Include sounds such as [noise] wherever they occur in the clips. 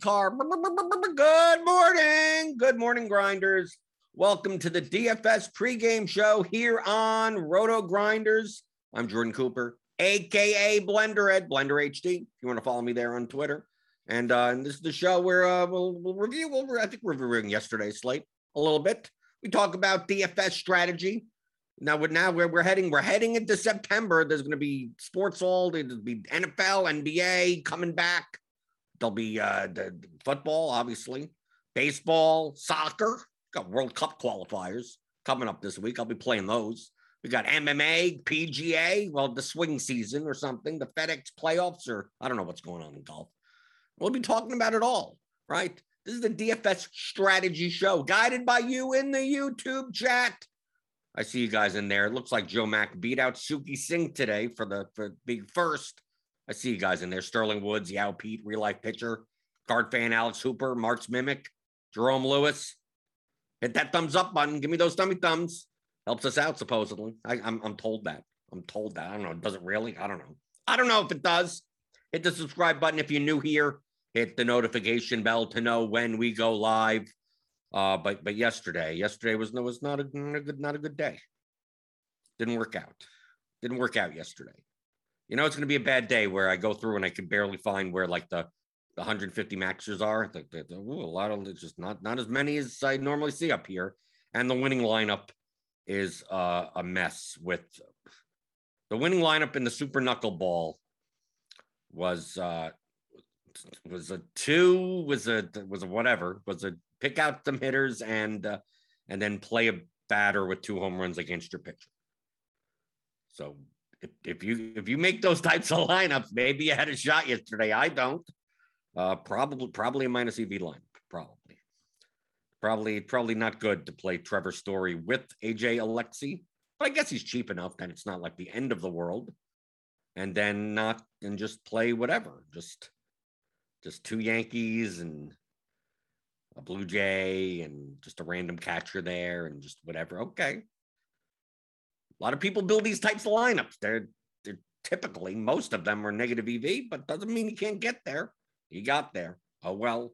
Car. Good morning. Good morning, grinders. Welcome to the DFS pregame show here on RotoGrinders. I'm Jordan Cooper, aka Blender Ed, Blender HD. If you want to follow me there on Twitter. And, uh, and this is the show where uh, we'll, we'll review. We'll, I think we're reviewing yesterday's slate a little bit. We talk about DFS strategy. Now, we're, now we're, we're heading we're heading into September. There's going to be sports all. There'll be NFL, NBA coming back. There'll be uh, the football, obviously, baseball, soccer. Got World Cup qualifiers coming up this week. I'll be playing those. We got MMA, PGA, well, the swing season or something, the FedEx playoffs, or I don't know what's going on in golf. We'll be talking about it all, right? This is the DFS strategy show, guided by you in the YouTube chat. I see you guys in there. It looks like Joe Mack beat out Suki Singh today for the for big first. I see you guys in there. Sterling Woods, Yao Pete, real life pitcher, guard fan Alex Hooper, Mark's Mimic, Jerome Lewis. Hit that thumbs up button. Give me those tummy thumbs. Helps us out, supposedly. I, am I'm told that. I'm told that. I don't know. Does it really? I don't know. I don't know if it does. Hit the subscribe button if you're new here. Hit the notification bell to know when we go live. Uh, but but yesterday, yesterday was no was not a, not a good not a good day. Didn't work out. Didn't work out yesterday. You know, it's going to be a bad day where I go through and I can barely find where like the, the 150 maxers are. The, the, the, ooh, a lot of just not not as many as I normally see up here, and the winning lineup is uh, a mess. With the winning lineup in the Super Knuckleball was uh, was a two, was a was a whatever, was a pick out some hitters and uh, and then play a batter with two home runs against your pitcher. So if, you if you make those types of lineups, maybe you had a shot yesterday. I don't. Uh, probably probably a minus EV line. Probably. Probably probably not good to play Trevor Story with AJ Alexy. but I guess he's cheap enough that it's not like the end of the world. And then not and just play whatever. Just just two Yankees and a Blue Jay and just a random catcher there and just whatever. Okay. A lot of people build these types of lineups. They're they're typically most of them are negative EV, but doesn't mean you can't get there. You got there. Oh well.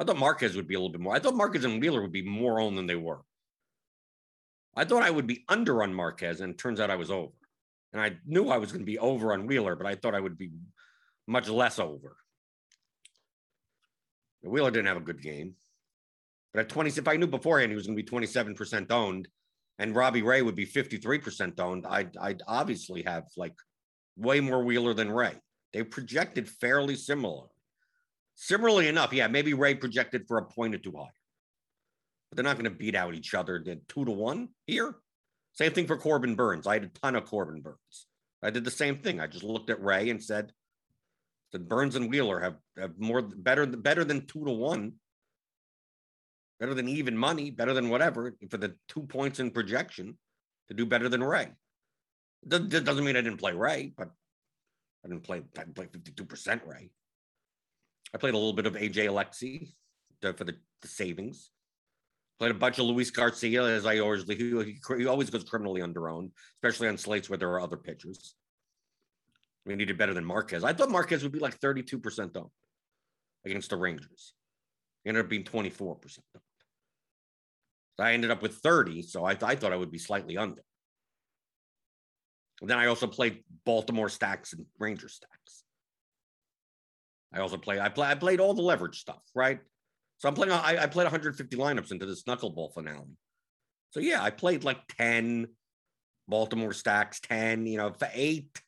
I thought Marquez would be a little bit more. I thought Marquez and Wheeler would be more on than they were. I thought I would be under on Marquez, and it turns out I was over. And I knew I was going to be over on Wheeler, but I thought I would be much less over. Wheeler didn't have a good game. But at 20, if I knew beforehand he was going to be 27% owned and Robbie Ray would be 53% owned, I'd, I'd obviously have like way more Wheeler than Ray. They projected fairly similar. Similarly enough, yeah, maybe Ray projected for a point or two higher. But they're not going to beat out each other. Did two to one here? Same thing for Corbin Burnes. I had a ton of Corbin Burnes. I did the same thing. I just looked at Ray and said, that Burnes and Wheeler have, have more better better than two to one, better than even money, better than whatever for the two points in projection to do better than Ray. That doesn't mean I didn't play Ray, but I didn't play I didn't play fifty two percent Ray. I played a little bit of AJ Alexy for the, the savings. Played a bunch of Luis Garcia as I always he, he, always goes criminally under owned, especially on slates where there are other pitchers. We needed better than Marquez. I thought Marquez would be like 32% owned against the Rangers. He ended up being 24% owned. I ended up with 30, so I, I thought I would be slightly under. And then I also played Baltimore stacks and Ranger stacks. I also played, I, play, I played all the leverage stuff, right? So I'm playing, I, I played 150 lineups into this knuckleball finale. So yeah, I played like 10 Baltimore stacks, 10, you know, eight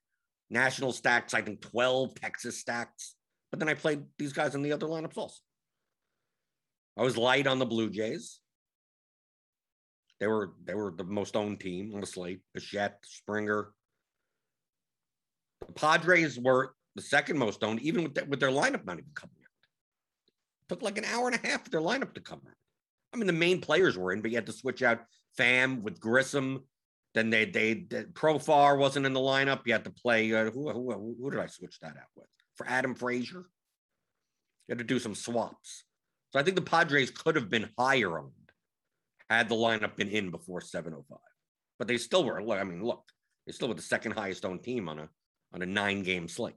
National stacks, I think 12 Texas stacks. But then I played these guys in the other lineups also. I was light on the Blue Jays. They were they were the most owned team on the slate. Bichette, Springer. The Padres were the second most owned, even with, the, with their lineup not even coming out. Took like an hour and a half for their lineup to come out. I mean, the main players were in, but you had to switch out Fam with Grisham then they they, Profar wasn't in the lineup. You had to play. Uh, who, who, who did I switch that out with? For Adam Frazier, you had to do some swaps. So I think the Padres could have been higher owned had the lineup been in before 705. But they still were. I mean, look, they still were the second highest owned team on a on a nine game slate.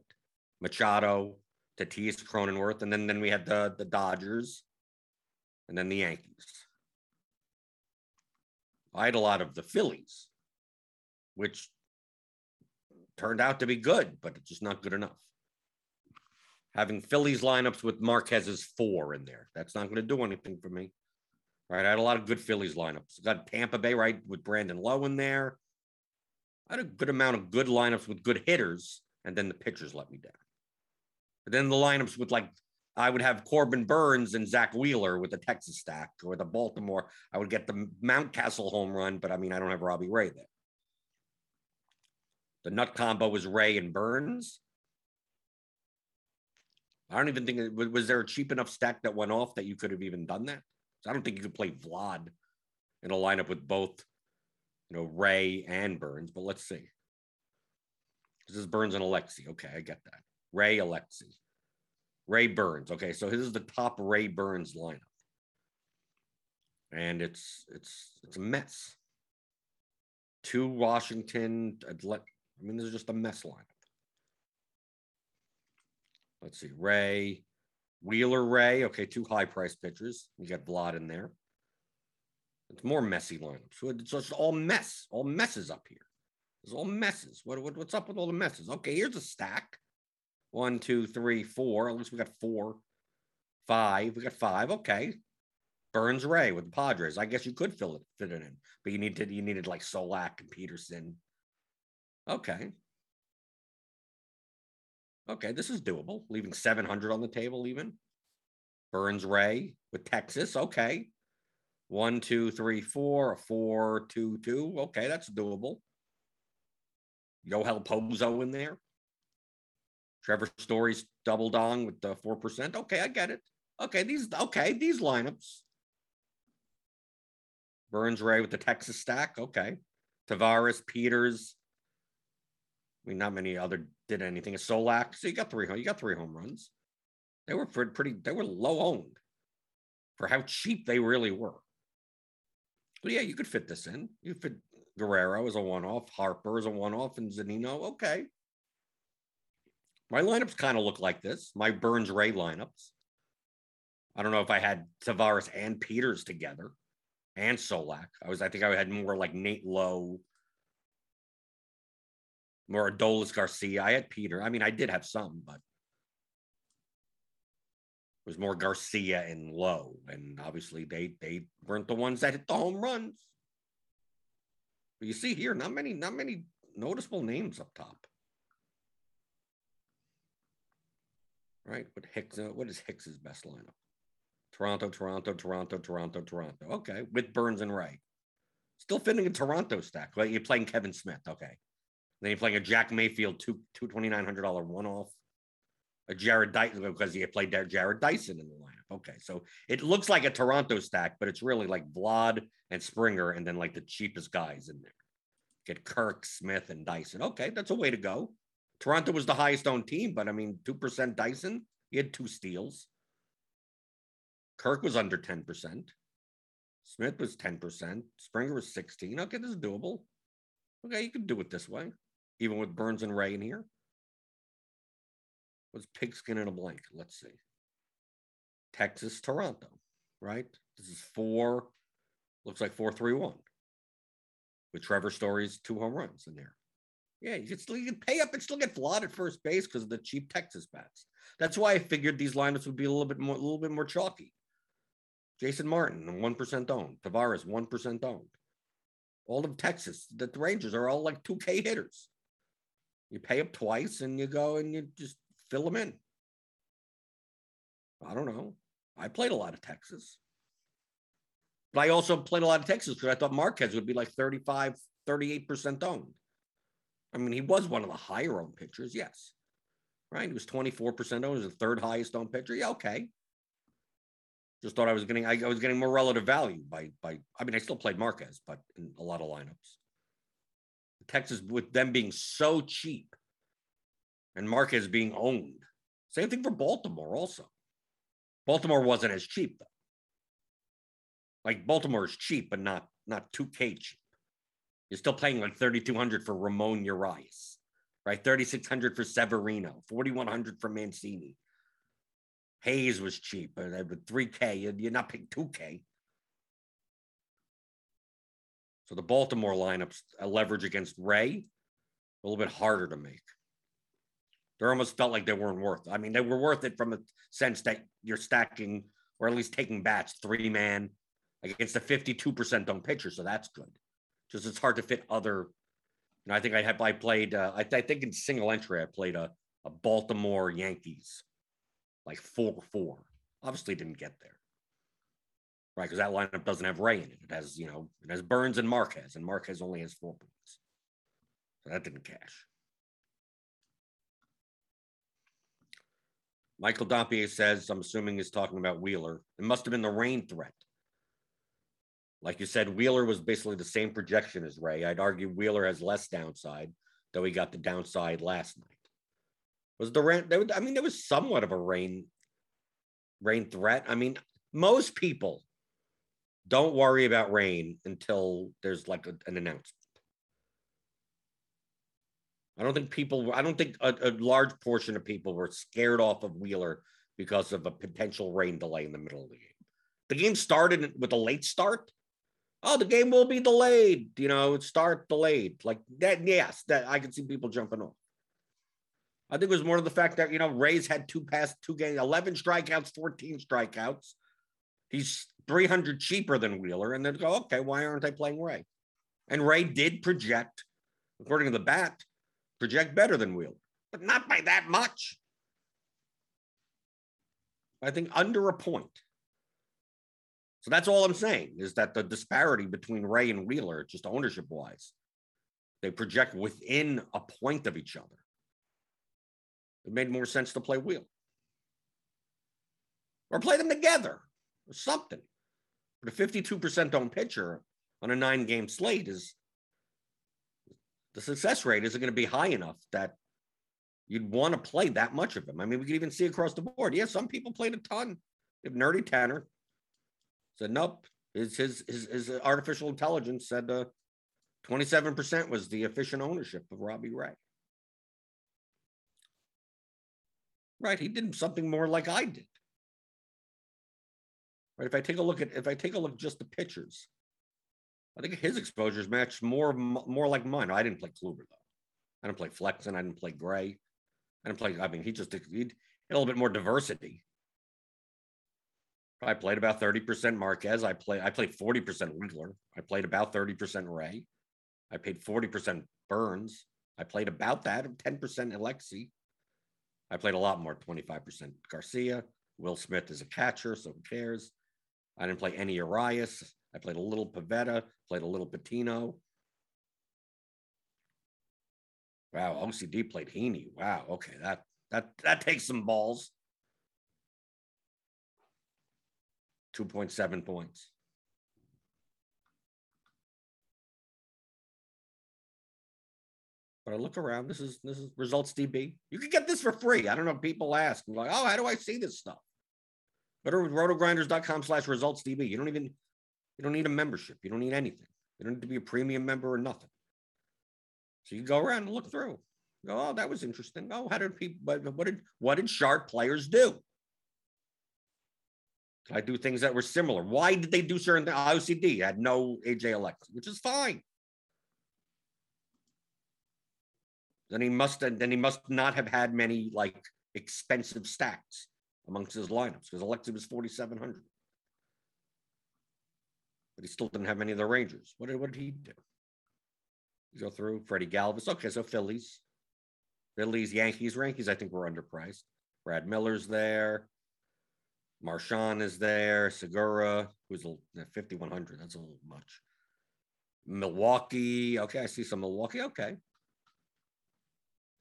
Machado, Tatis, Cronenworth, and then then we had the the Dodgers, and then the Yankees. I had a lot of the Phillies which turned out to be good, but it's just not good enough. Having Phillies lineups with Marquez's four in there, that's not going to do anything for me. Right, I had a lot of good Phillies lineups. Got Tampa Bay right with Brandon Lowe in there. I had a good amount of good lineups with good hitters, and then the pitchers let me down. But then the lineups with like I would have Corbin Burnes and Zack Wheeler with the Texas stack or the Baltimore. I would get the Mountcastle home run, but I mean I don't have Robbie Ray there. The nut combo was Ray and Burnes. I don't even think was there a cheap enough stack that went off that you could have even done that. So I don't think you could play Vlad in a lineup with both, you know, Ray and Burnes, But let's see. This is Burnes and Alexy. Okay, I get that. Ray Alexy. Ray Burnes. Okay, so this is the top Ray Burnes lineup. And it's it's it's a mess. Two Washington, I mean, this is just a mess lineup. Let's see, Ray, Wheeler, Ray. Okay, two high price pitchers. You got Vlad in there. It's more messy lineups. It's just all mess, all messes up here. There's all messes. What, what, what's up with all the messes? Okay, here's a stack. One, two, three, four. At least we got four, five. We got five. Okay. Burnes Ray with the Padres. I guess you could fill it, fit it in, but you need to you needed like Solak and Peterson Okay. Okay, this is doable. Leaving 700 on the table, even. Burnes Ray with Texas. Okay. One, two, three, four, four, two, two. Okay, that's doable. Yoel Pozo in there. Trevor Story's double dong with the 4%. Okay, I get it. Okay, these okay, these lineups. Burnes Ray with the Texas stack. Okay. Taveras, Peters. I mean, not many other did anything. A Solak. So you got three. You got three home runs. They were pretty. They were low owned for how cheap they really were. But yeah, you could fit this in. You fit Guerrero as a one-off, Harper as a one-off, and Zunino. Okay. My lineups kind of look like this. My Burnes Ray lineups. I don't know if I had Taveras and Peters together and Solak. I was, I think I had more like Nate Lowe, more Adolis Garcia. I had Peter. I mean, I did have some, but it was more Garcia and Lowe. And obviously they they weren't the ones that hit the home runs. But you see here, not many, not many noticeable names up top. Right? What Hicks, uh, what is Hicks's best lineup? Toronto, Toronto, Toronto, Toronto, Toronto. Okay, with Burnes and Ray. Still fitting a Toronto stack. You're playing Kevin Smith. Okay. Then you're playing a Jack Mayfield two two twenty nine hundred dollar one off. A Jarrod Dyson because you played Jarrod Dyson in the lineup. Okay, so it looks like a Toronto stack, but it's really like Vlad and Springer, and then like the cheapest guys in there. Get Kirk, Smith, and Dyson. Okay, that's a way to go. Toronto was the highest owned team, but I mean, two percent Dyson. He had two steals. Kirk was under 10%. Smith was 10%. Springer was 16. Okay, this is doable. Okay, you can do it this way, even with Burnes and Ray in here. What's pigskin in a blank? Let's see. Texas, Toronto, right? This is four, looks like 431 with Trevor Story's two home runs in there. Yeah, you can still you can pay up and still get Vlad at first base because of the cheap Texas bats. That's why I figured these lineups would be a little bit more, a little bit more chalky. Jason Martin, 1% owned. Taveras, 1% owned. All of Texas, the Rangers are all like 2K hitters. You pay up twice and you go and you just fill them in. I don't know. I played a lot of Texas. But I also played a lot of Texas because I thought Marquez would be like 35, 38% owned. I mean, he was one of the higher owned pitchers, yes. Right? He was 24% owned, he was the third highest owned pitcher. Yeah, okay. Just thought I was getting I, I was getting more relative value by by I mean I still played Marquez, but in a lot of lineups. Texas with them being so cheap and Marquez being owned. Same thing for Baltimore also. Baltimore wasn't as cheap though. Like Baltimore is cheap, but not not 2K cheap. You're still paying like 3,200 for Ramon Urias, right? 3,600 for Severino, 4,100 for Mancini, Hays was cheap, but with 3K, you're not paying 2K. So the Baltimore lineups a leverage against Ray, a little bit harder to make. They almost felt like they weren't worth. I mean, they were worth it from a sense that you're stacking or at least taking bats three man against a 52% on pitcher, so that's good. Just it's hard to fit other. You know, I think I have I played. Uh, I, I think in single entry I played a, a Baltimore Yankees like four four. Obviously didn't get there. Right, because that lineup doesn't have Ray in it. It has, you know, it has Burnes and Marquez, and Marquez only has four points. So that didn't cash. Michael Dampier says, I'm assuming he's talking about Wheeler. It must have been the rain threat. Like you said, Wheeler was basically the same projection as Ray. I'd argue Wheeler has less downside, though he got the downside last night. Was the rain? I mean, there was somewhat of a rain rain threat. I mean, most people don't worry about rain until there's like a, an announcement. I don't think people. I don't think a, a large portion of people were scared off of Wheeler because of a potential rain delay in the middle of the game. The game started with a late start. Oh, the game will be delayed. You know, start delayed like that. Yes, that I can see people jumping off. I think it was more of the fact that, you know, Ray's had two past two games, 11 strikeouts, 14 strikeouts. He's 300 cheaper than Wheeler. And then go, okay, why aren't I playing Ray? And Ray did project, according to the bat, project better than Wheeler, but not by that much. I think under a point. So that's all I'm saying is that the disparity between Ray and Wheeler, just ownership wise, they project within a point of each other. It made more sense to play Wheeler or play them together or something. But a 52% on pitcher on a nine game slate is the success rate isn't going to be high enough that you'd want to play that much of him. I mean, we could even see across the board. Yeah, some people played a ton. If Nerdy Tanner said, nope, his, his, his, his artificial intelligence said uh, 27% was the efficient ownership of Robbie Ray. Right, he did something more like I did. Right, if I take a look at if I take a look just the pitchers, I think his exposures match more more like mine. I didn't play Kluber though. I didn't play Flexen. I didn't play Gray. I didn't play. I mean, he just he had a little bit more diversity. I played about 30% Marquez. I played I played 40% Wheeler. I played about 30% Ray. I paid 40% Burnes. I played about that, 10% Alexy. I played a lot more, 25% Garcia. Will Smith is a catcher, so who cares? I didn't play any Arias. I played a little Pivetta, played a little Patino. Wow, OCD played Heaney. Wow, okay, that that that takes some balls. 2.7 points. But I look around. This is this is results DB. You can get this for free. I don't know. People ask like, oh, how do I see this stuff? Go to rotogrinders.com slash results DB. You don't even you don't need a membership. You don't need anything. You don't need to be a premium member or nothing. So you go around and look through. go, oh, that was interesting. Oh, how did people what, did what did sharp players do? I do things that were similar. Why did they do certain things? OCD had no AJ Alex, which is fine. then he must then he must not have had many like expensive stacks amongst his lineups because Alexy was 4,700. But he still didn't have many of the Rangers. What did, what did he do? You go through Freddy Galvis. Okay, so Phillies, Phillies, Yankees, Yankees. I think we're underpriced. Brad Miller's there. Marchand is there. Segura, who's 5,100. That's a little much. Milwaukee. Okay, I see some Milwaukee. Okay.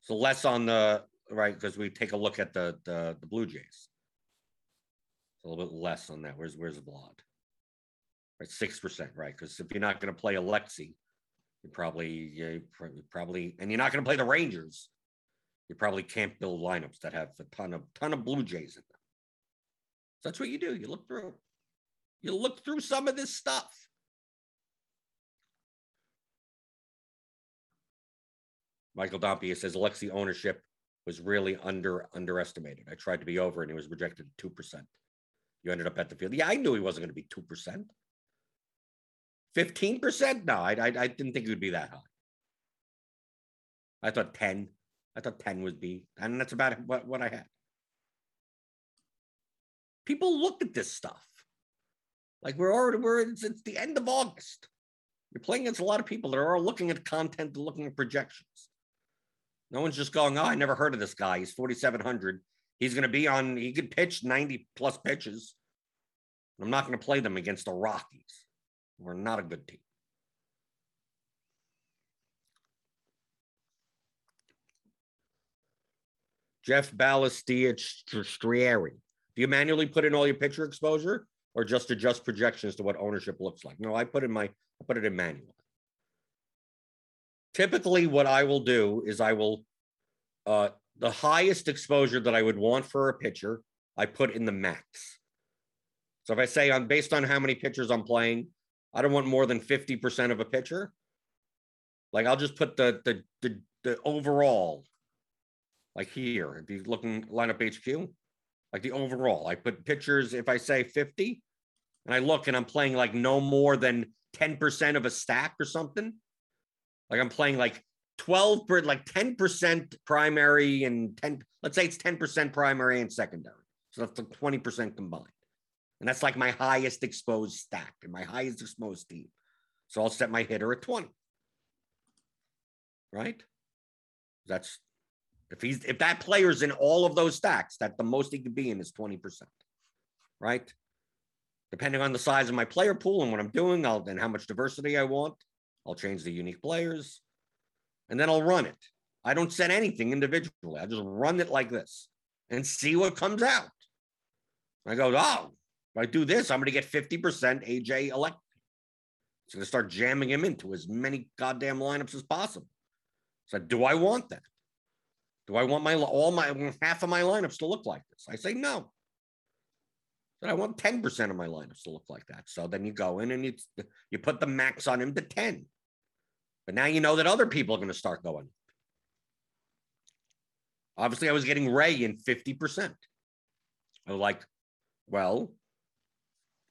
So less on the right because we take a look at the the, the Blue Jays. A little bit less on that. Where's where's the blot? Right, six percent, right? Because if you're not going to play Alexy, you probably you probably and you're not going to play the Rangers. You probably can't build lineups that have a ton of ton of Blue Jays in them. So that's what you do. You look through. You look through some of this stuff. Michael Dompia says Alexy ownership was really under underestimated. I tried to be over and he was rejected 2%. You ended up at the field. Yeah, I knew he wasn't going to be 2%. 15%? No, I, I, I didn't think it would be that high. I thought 10. I thought 10 would be, and that's about what, what I had. People look at this stuff. Like we're already, we're, it's, it's the end of August. You're playing against a lot of people that are looking at content, looking at projections. No one's just going, oh, I never heard of this guy. He's 4,700. He's going to be on, he could pitch 90 plus pitches. I'm not going to play them against the Rockies. We're not a good team. Jeff Balistieri. Do you manually put in all your pitcher exposure or just adjust projections to what ownership looks like? No, I put in my I put it in manual typically what I will do is I will uh the highest exposure that I would want for a pitcher, I put in the max. So if I say I'm based on how many pitchers I'm playing, I don't want more than 50% of a pitcher. Like I'll just put the the the, the overall like here, if you looking lineup HQ, like the overall, I put pitchers if I say 50 and I look and I'm playing like no more than 10% of a stack or something, like I'm playing like 12 per like 10% primary and 10, let's say it's 10% primary and secondary. So that's like 20% combined. And that's like my highest exposed stack and my highest exposed team. So I'll set my hitter at 20. Right? That's if he's if that player's in all of those stacks, that the most he could be in is 20%. Right? Depending on the size of my player pool and what I'm doing, I'll and how much diversity I want. I'll change the unique players. And then I'll run it. I don't set anything individually. I just run it like this and see what comes out. I go, oh, if I do this, I'm going to get 50% AJ elect. It's going to start jamming him into as many goddamn lineups as possible. So, do I want that? Do I want my all my half of my lineups to look like this? I say no. But I want 10% of my lineups to look like that. So then you go in and you you put the max on him to 10. But now you know that other people are going to start going. Obviously, I was getting Ray in 50%. I was like, well,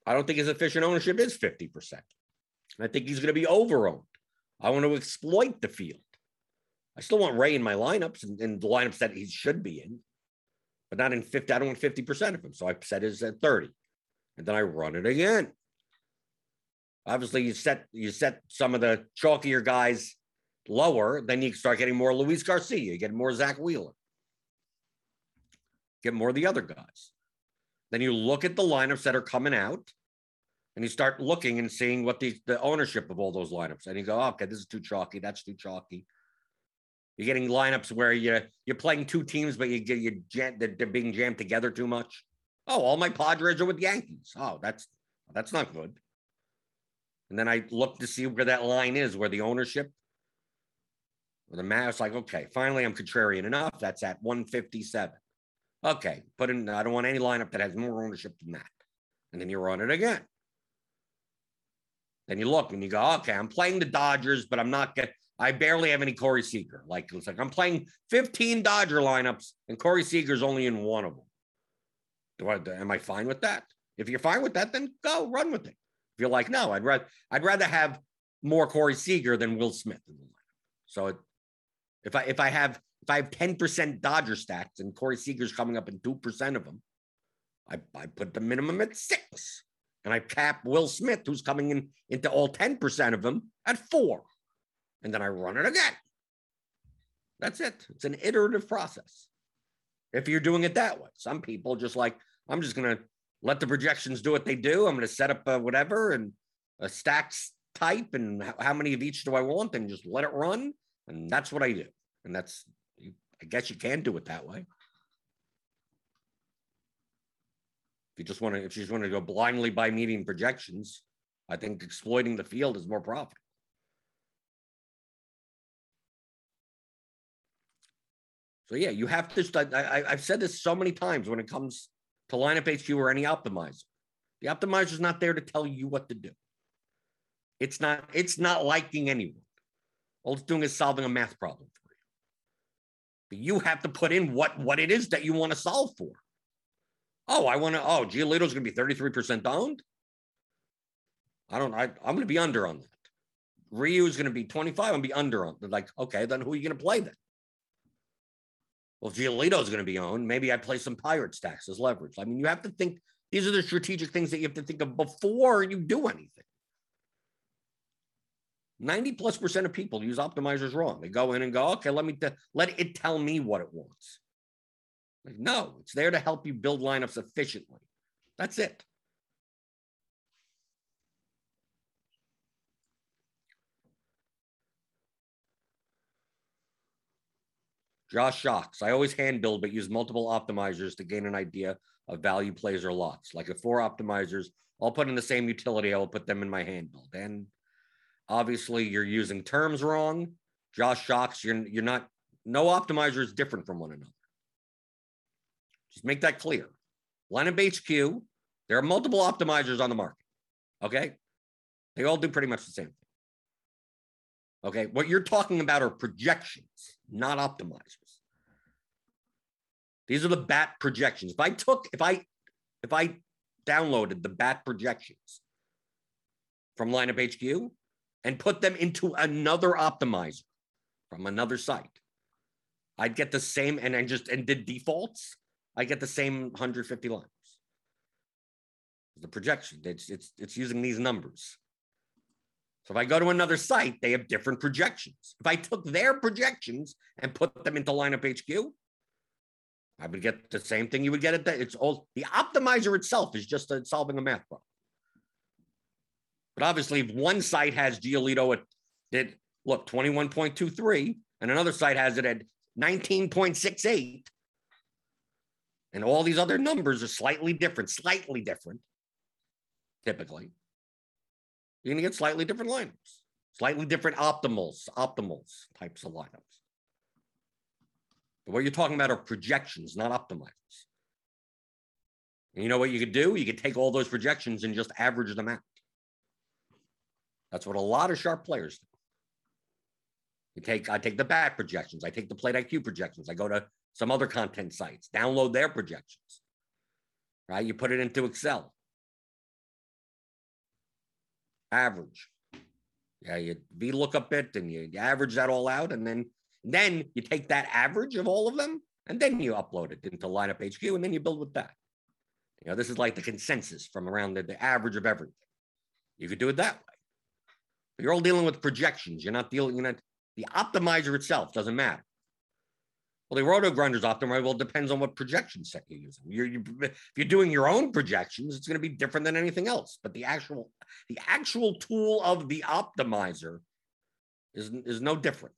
I don't think his efficient ownership is 50%. I think he's going to be overowned. I want to exploit the field. I still want Ray in my lineups and, and the lineups that he should be in, but not in 50. I don't want 50% of him. So I set his at 30. And then I run it again. Obviously, you set you set some of the chalkier guys lower, then you start getting more Luis Garcia, you get more Zack Wheeler, get more of the other guys. Then you look at the lineups that are coming out and you start looking and seeing what the, the ownership of all those lineups. And you go, okay, this is too chalky, that's too chalky. You're getting lineups where you you're playing two teams, but you get you jam, they're, they're being jammed together too much. Oh, all my Padres are with Yankees. Oh, that's that's not good. And then I look to see where that line is, where the ownership, or the math. like, okay, finally I'm contrarian enough. That's at 157. Okay, put in. I don't want any lineup that has more ownership than that. And then you run it again. Then you look and you go, okay, I'm playing the Dodgers, but I'm not getting. I barely have any Corey Seager. Like it's like I'm playing 15 Dodger lineups, and Corey Seager's only in one of them. Do I? Am I fine with that? If you're fine with that, then go run with it. If you're like, no, I'd rather I'd rather have more Corey Seager than Will Smith in the lineup. So it, if I if I have if I have 10% Dodger stats and Corey Seager's coming up in 2% of them, I, I put the minimum at six. And I cap Will Smith, who's coming in into all 10% of them, at four. And then I run it again. That's it. It's an iterative process. If you're doing it that way, some people just like, I'm just going to let the projections do what they do. I'm going to set up a whatever and a stacks type and how many of each do I want and just let it run. And that's what I do. And that's I guess you can do it that way. If you just want to, if you just want to go blindly by median projections, I think exploiting the field is more profitable. So yeah, you have to. I, I've said this so many times when it comes to lineup HQ or any optimizer. The optimizer is not there to tell you what to do. It's not. It's not liking anyone. All it's doing is solving a math problem for you. But you have to put in what what it is that you want to solve for. Oh, I want to. Oh, Giolito's going to be thirty three percent owned. I don't. I, I'm going to be under on that. Ryu is going to be twenty five. I'm going to be under on. They're like, okay, then who are you going to play then? Well, Giolito's going to be owned. Maybe I play some pirate stacks as leverage. I mean, you have to think. These are the strategic things that you have to think of before you do anything. 90 plus percent of people use optimizers wrong. They go in and go, okay, let me let it tell me what it wants. Like, no, it's there to help you build lineups efficiently. That's it. Josh Shocks. I always hand build, but use multiple optimizers to gain an idea of value plays or lots. Like if four optimizers, I'll put in the same utility, I will put them in my hand build. And Obviously, you're using terms wrong. Josh Shocks, you're you're not. No optimizer is different from one another. Just make that clear. Lineup HQ, there are multiple optimizers on the market. Okay, they all do pretty much the same thing. Okay, what you're talking about are projections, not optimizers. These are the bat projections. If I took, if I, if I downloaded the bat projections from Lineup HQ, and put them into another optimizer from another site, I'd get the same and then just and did defaults, I get the same 150 lines. The projection, it's it's it's using these numbers. So if I go to another site, they have different projections. If I took their projections and put them into lineup HQ, I would get the same thing you would get at that. It's all the optimizer itself is just a, solving a math problem. But obviously, if one site has Giolito at did look 21.23, and another site has it at 19.68. And all these other numbers are slightly different, slightly different, typically. You're going to get slightly different lineups, slightly different optimals, optimals types of lineups. But what you're talking about are projections, not optimizers. And you know what you could do? You could take all those projections and just average them out. That's what a lot of sharp players do. You take, I take the bat projections, I take the plate IQ projections, I go to some other content sites, download their projections, right? You put it into Excel. Average. Yeah, you V VLOOKUP it and you average that all out, and then then you take that average of all of them, and then you upload it into lineup HQ, and then you build with that. You know, this is like the consensus from around the, the average of everything. You could do it that way. But you're all dealing with projections. You're not dealing, you're not, the optimizer itself doesn't matter. Well, the roto grinders optimizer, well, it depends on what projection set you're using. You're, you, if you're doing your own projections, it's going to be different than anything else. But the actual, the actual tool of the optimizer is, is no different.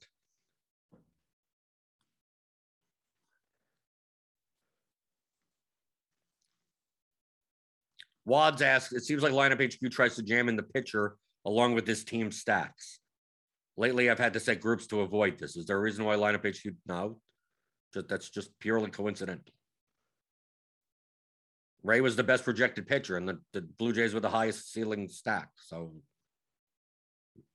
Wads asks, it seems like lineup HQ tries to jam in the pitcher along with this team stacks. Lately, I've had to set groups to avoid this. Is there a reason why lineup HQ? No, just, that's just purely coincidental. Ray was the best projected pitcher, and the, the Blue Jays were the highest ceiling stack. So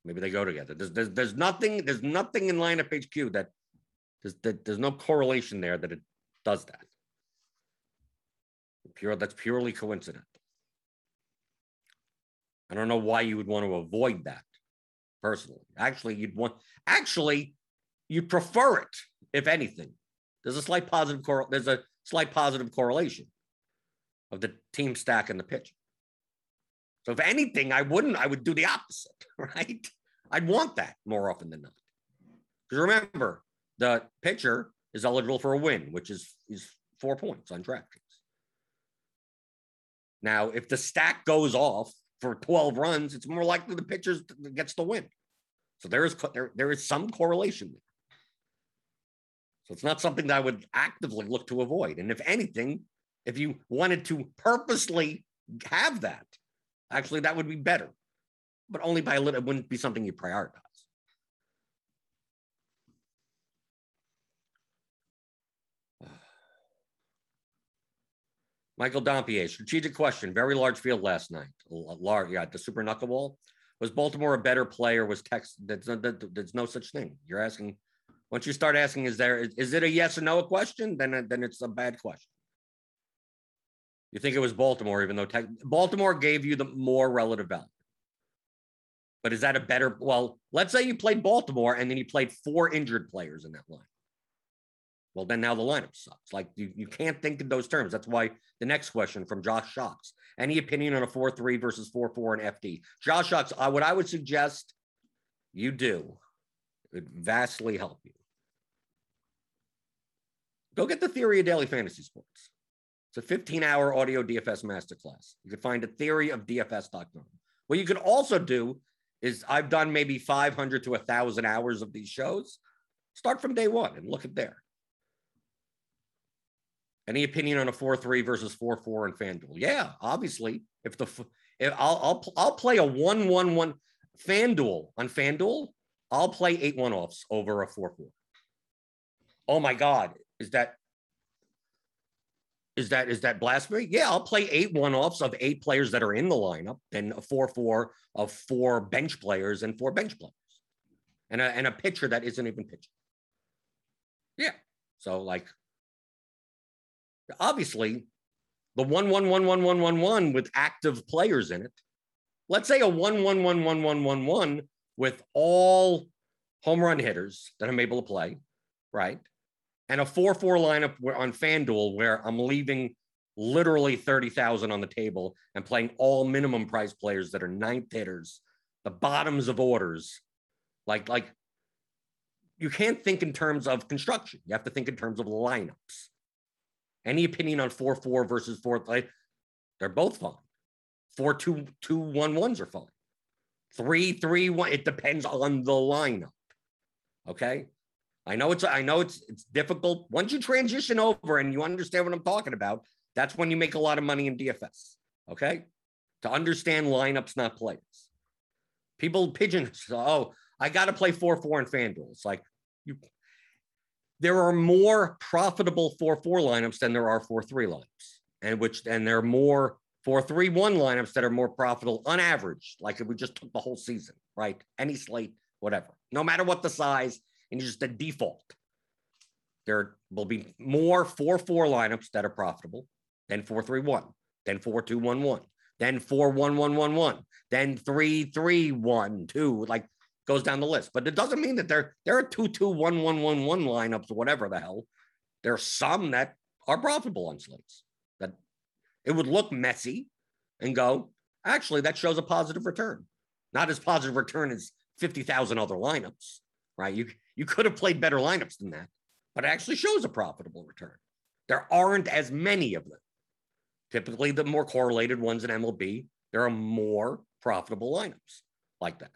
maybe they go together. There's, there's, there's nothing there's nothing in lineup HQ that there's, that there's no correlation there that it does that. Pure that's purely coincidental. I don't know why you would want to avoid that personally. Actually, you'd want actually you'd prefer it, if anything. There's a slight positive cor- there's a slight positive correlation of the team stack and the pitch. So if anything, I wouldn't, I would do the opposite, [laughs] right? I'd want that more often than not. Because remember, the pitcher is eligible for a win, which is is four points on DraftKings. Now, if the stack goes off for 12 runs, it's more likely the pitcher gets the win. So there is there, there is some correlation there. So it's not something that I would actively look to avoid. And if anything, if you wanted to purposely have that, actually that would be better. But only by a little, it wouldn't be something you prioritize. Michael Dompier, strategic question. Very large field last night. Large, yeah, the super knuckleball. Was Baltimore a better player? Was Texas? There's no, there's no such thing. You're asking. Once you start asking, is there is it a yes or no question? Then then it's a bad question. You think it was Baltimore, even though tech, Baltimore gave you the more relative value. But is that a better? Well, let's say you played Baltimore and then you played four injured players in that line. Well, then now the lineup sucks. Like you, you can't think in those terms. That's why the next question from Josh Shocks. Any opinion on a 4-3 versus 4-4 and FD? Josh Shocks, I, what I would suggest you do, it would vastly help you. Go get the theory of daily fantasy sports. It's a 15 hour audio DFS masterclass. You can find a theory of DFS.com. What you could also do is I've done maybe 500 to 1,000 hours of these shows. Start from day one and look at there. Any opinion on a four three versus four four in FanDuel? Yeah, obviously. If the if I'll I'll I'll play a one one one FanDuel on FanDuel, I'll play eight one offs over a four four. Oh my God, is that is that is that blasphemy? Yeah, I'll play eight one offs of eight players that are in the lineup, then a four four of four bench players and four bench players, and a and a pitcher that isn't even pitching. Yeah, so like obviously the one one one one one one one with active players in it. Let's say a one one one one one one one with all home run hitters that I'm able to play, right? And a four four lineup on FanDuel where I'm leaving literally thirty thousand on the table and playing all minimum price players that are ninth hitters, the bottoms of orders, like like. You can't think in terms of construction. You have to think in terms of lineups. Any opinion on four four versus four? Like, they're both fine. Four two two one ones are fine. Three three one. It depends on the lineup. Okay. I know it's I know it's it's difficult. Once you transition over and you understand what I'm talking about, that's when you make a lot of money in DFS. Okay, to understand lineups, not players. People pigeon. [laughs] Oh, I got to play four four in FanDuel. It's like you. There are more profitable four four lineups than there are four three lineups, and which and there are more four three one lineups that are more profitable on average. Like if we just took the whole season, right? Any slate, whatever, no matter what the size, and just a default. There will be more four four lineups that are profitable than four three one, then four two one one, then four one one one one, then three three one two. Like goes down the list. But it doesn't mean that there there are two two one one one one lineups or whatever the hell. There are some that are profitable on slates that it would look messy and go, actually, that shows a positive return. Not as positive return as 50,000 other lineups, right? You, you could have played better lineups than that, but it actually shows a profitable return. There aren't as many of them. Typically, the more correlated ones in MLB, there are more profitable lineups like that.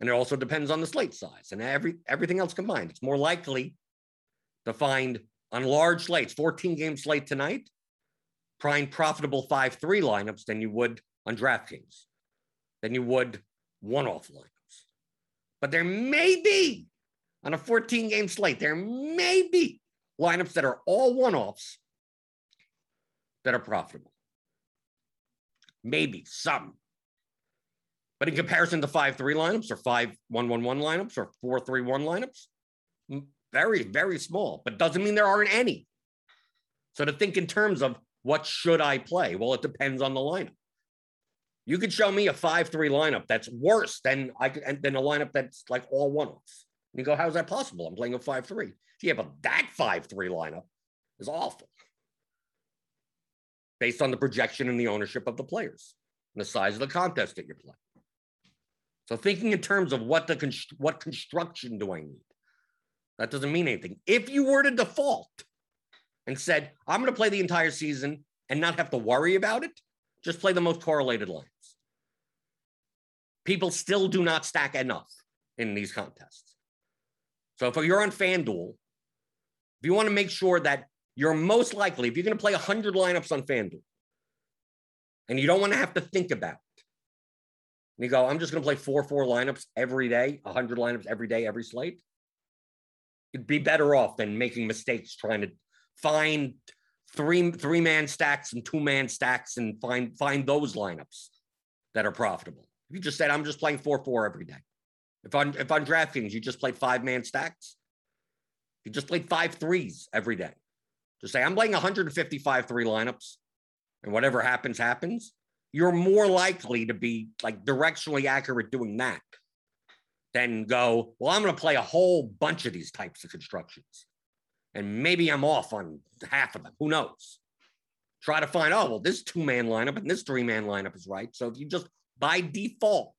And it also depends on the slate size and every everything else combined. It's more likely to find on large slates, 14 game slate tonight, prime profitable 5 3 lineups than you would on DraftKings, than you would one off lineups. But there may be on a 14 game slate, there may be lineups that are all one offs that are profitable. Maybe some. But in comparison to 5 3 lineups or 5 1 1 1 lineups or four three one lineups, very, very small, but doesn't mean there aren't any. So to think in terms of what should I play? Well, it depends on the lineup. You could show me a 5 3 lineup that's worse than I could, than a lineup that's like all one offs. You go, how's that possible? I'm playing a 5 3. Yeah, but that 5 3 lineup is awful based on the projection and the ownership of the players and the size of the contest that you're playing. So thinking in terms of what the const- what construction do I need? That doesn't mean anything. If you were to default and said, I'm going to play the entire season and not have to worry about it, just play the most correlated lines. People still do not stack enough in these contests. So if you're on FanDuel, if you want to make sure that you're most likely, if you're going to play 100 lineups on FanDuel and you don't want to have to think about and you go, I'm just going to play four, four lineups every day, 100 lineups every day, every slate. You'd be better off than making mistakes trying to find three three man stacks and two man stacks and find find those lineups that are profitable. If you just said I'm just playing four four every day. If on if on DraftKings you just played five man stacks, you just played five threes every day. Just say I'm playing 155 three lineups, and whatever happens happens you're more likely to be like directionally accurate doing that than go, well, I'm going to play a whole bunch of these types of constructions. And maybe I'm off on half of them. Who knows? Try to find, oh, well, this two man lineup and this three man lineup is right. So if you just by default,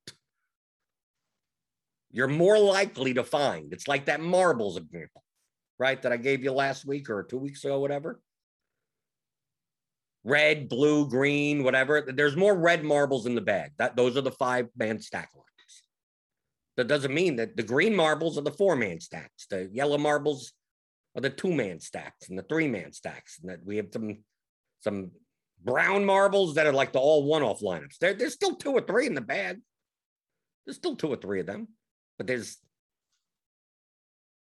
you're more likely to find it's like that marbles example, right? That I gave you last week or two weeks ago, whatever red, blue, green, whatever. There's more red marbles in the bag. That those are the five man stack lines. That doesn't mean that the green marbles are the four man stacks. The yellow marbles are the two man stacks and the three man stacks. And that we have some some brown marbles that are like the all one off lineups. There, there's still two or three in the bag. There's still two or three of them, but there's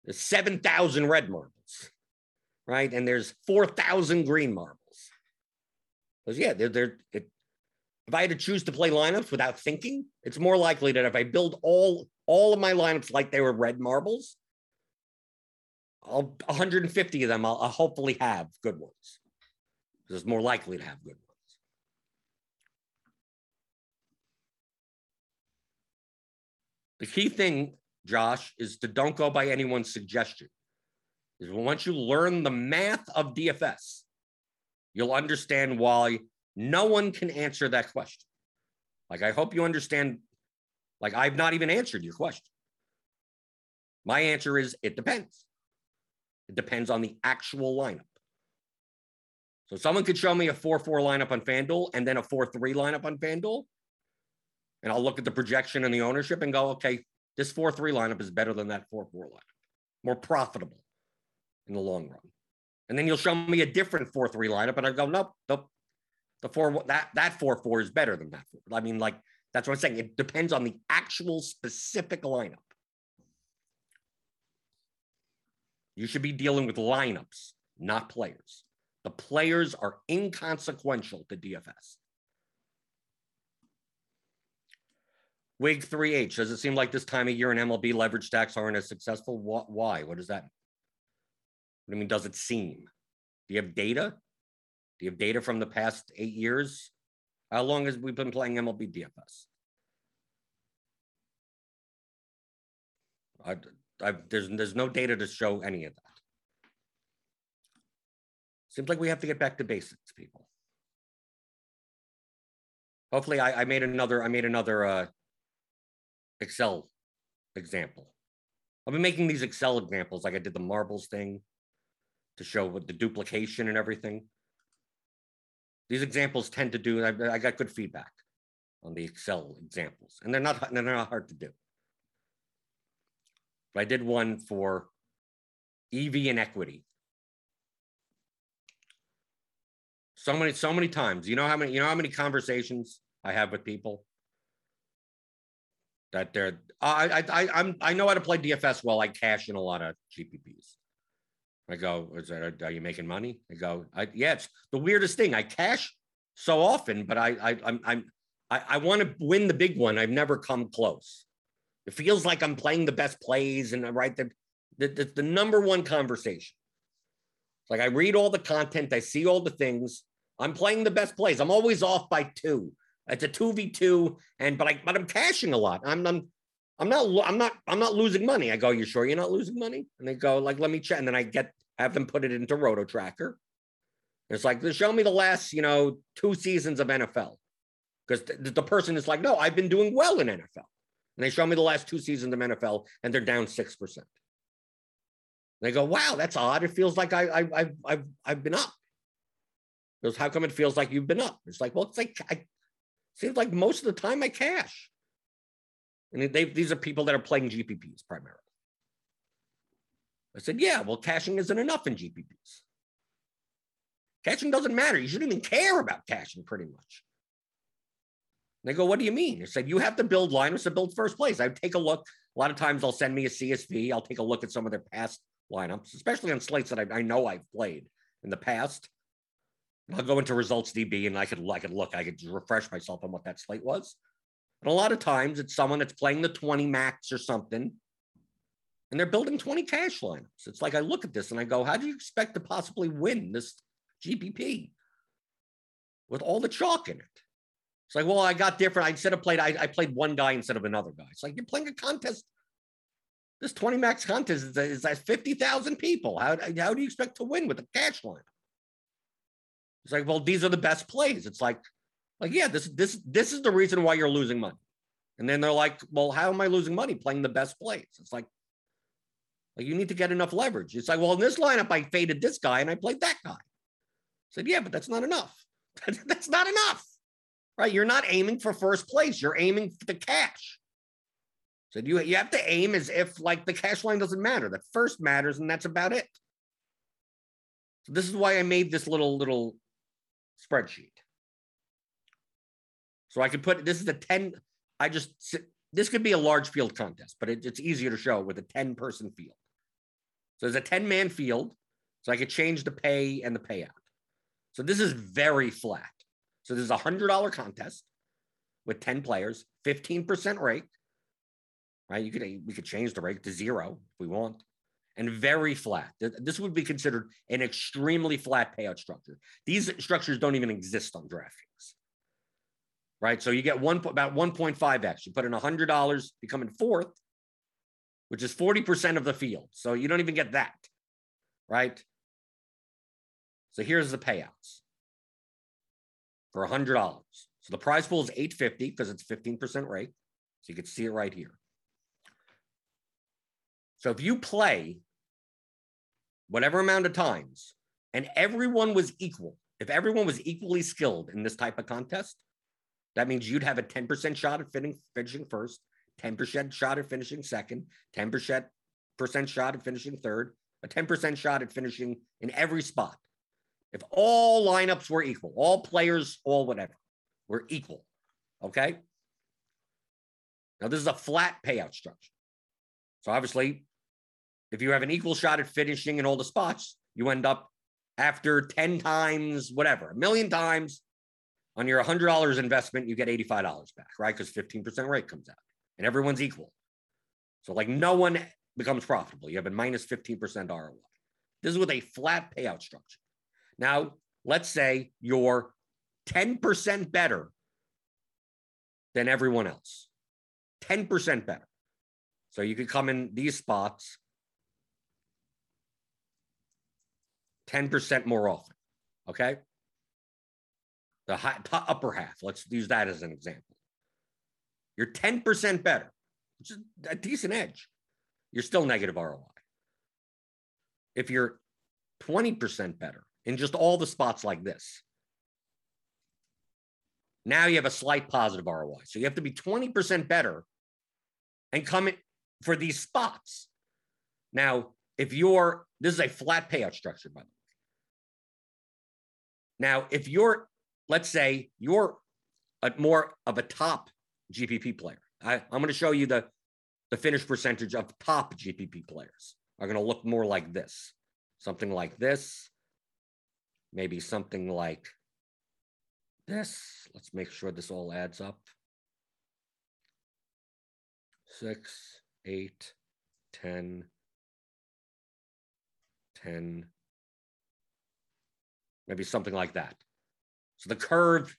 there's seven thousand red marbles, right? And there's four thousand green marbles. Because yeah, they're, they're it, if I had to choose to play lineups without thinking, it's more likely that if I build all all of my lineups like they were red marbles, I'll 150 of them I'll, I'll hopefully have good ones. Because it's more likely to have good ones. The key thing, Josh, is to don't go by anyone's suggestion. Is once you learn the math of DFS, you'll understand why no one can answer that question. Like, I hope you understand. Like, I've not even answered your question. My answer is it depends. It depends on the actual lineup. So, someone could show me a 4 4 lineup on FanDuel and then a 4 3 lineup on FanDuel. And I'll look at the projection and the ownership and go, okay, this 4 3 lineup is better than that 4 4 lineup. more profitable in the long run. And then you'll show me a different 4 3 lineup, and I go, nope, nope. The four that that four four is better than that. Four. I mean, like that's what I'm saying. It depends on the actual specific lineup. You should be dealing with lineups, not players. The players are inconsequential to DFS. Wig 3H, does it seem like this time of year in MLB leverage stacks aren't as successful? Why? What does that mean? What I mean, does it seem? Do you have data? Do you have data from the past eight years? How long has we been playing MLB DFS? I, I, there's there's no data to show any of that. Seems like we have to get back to basics, people. Hopefully, I, I made another. I made another uh, Excel example. I've been making these Excel examples, like I did the marbles thing, to show what the duplication and everything. These examples tend to do. I, I got good feedback on the Excel examples, and they're not they're not hard to do. But I did one for EV and equity. So many, so many times. You know how many, you know how many conversations I have with people that they're I I I'm I know how to play DFS well. I cash in a lot of GPPs. I go, is that are you making money? I go, I, yeah, it's the weirdest thing. I cash so often, but I I I'm I'm I, I want to win the big one. I've never come close. It feels like I'm playing the best plays and uh, right the the, the, the number one conversation. Like I read all the content, I see all the things. I'm playing the best plays. I'm always off by two. It's a two v two, and but I but I'm cashing a lot. I'm I'm I'm not I'm not I'm not losing money. I go, you sure you're not losing money? And they go, like, let me check. And then I get have them put it into Roto Tracker. It's like, show me the last, you know, two seasons of NFL. Because the, the person is like, no, I've been doing well in NFL. And they show me the last two seasons of NFL and they're down 6%. They go, wow, that's odd. It feels like I, I, I've, I've, I've been up. Goes, how come it feels like you've been up? It's like, well, it's like, I, seems like most of the time I cash. And they, these are people that are playing GPPs primarily. I said, yeah, well, cashing isn't enough in GPPs. Cashing doesn't matter. You shouldn't even care about cashing pretty much. They go, what do you mean? I said, you have to build lineups to build first place. I take a look. A lot of times they'll send me a CSV. I'll take a look at some of their past lineups, especially on slates that I, I know I've played in the past. I'll go into ResultsDB and I could I could look, I could refresh myself on what that slate was. And a lot of times it's someone that's playing the 20 max or something, and they're building 20 cash lineups. It's like I look at this and I go, how do you expect to possibly win this GPP with all the chalk in it? It's like, well, I got different. I instead of played, I, I played one guy instead of another guy. It's like you're playing a contest. This 20 max contest is, is at 50,000 people. How, how do you expect to win with a cash line? It's like, well, these are the best plays. It's like, like, yeah, this this this is the reason why you're losing money. And then they're like, well, how am I losing money playing the best plays? It's like, like you need to get enough leverage. It's like, well, in this lineup, I faded this guy and I played that guy. I said, yeah, but that's not enough. [laughs] that's not enough. Right? You're not aiming for first place. You're aiming for the cash. So you you have to aim as if like the cash line doesn't matter. That first matters, and that's about it. So this is why I made this little little spreadsheet. So I could put this is a 10. I just this could be a large field contest, but it, it's easier to show with a 10 person field. So there's a 10 man field. So I could change the pay and the payout. So this is very flat. So this is a hundred dollar contest with 10 players, 15% rake. Right. You could we could change the rake to zero if we want and very flat. This would be considered an extremely flat payout structure. These structures don't even exist on DraftKings. Right. So you get one about 1.5x. You put in $100, you come in fourth, which is 40% of the field. So you don't even get that. Right. So here's the payouts for $100. So the prize pool is 850 because it's 15% rate. So you can see it right here. So if you play whatever amount of times, and everyone was equal, if everyone was equally skilled in this type of contest, that means you'd have a 10% shot at finishing, finishing first, 10% shot at finishing second, 10% 10% shot at finishing third, a 10% shot at finishing in every spot. If all lineups were equal, all players, all whatever, were equal. Okay. Now, this is a flat payout structure. So, obviously, if you have an equal shot at finishing in all the spots, you end up after 10 times, whatever, a million times on your $100 investment, you get $85 back, right? Because 15% rate comes out and everyone's equal. So, like, no one becomes profitable. You have a minus 15% ROI. This is with a flat payout structure. Now, let's say you're 10% better than everyone else, 10% better. So you could come in these spots 10% more often. Okay. The high, upper half, let's use that as an example. You're 10% better, which is a decent edge. You're still negative ROI. If you're 20% better in just all the spots like this, now you have a slight positive ROI. So you have to be 20% better and come in for these spots. Now, if you're, this is a flat payout structure, by the way. Now, if you're, let's say you're a more of a top GPP player, I, I'm going to show you the, the finish percentage of top GPP players are going to look more like this, something like this, maybe something like this. Let's make sure this all adds up. Six, eight, 10, 10, maybe something like that. So the curve,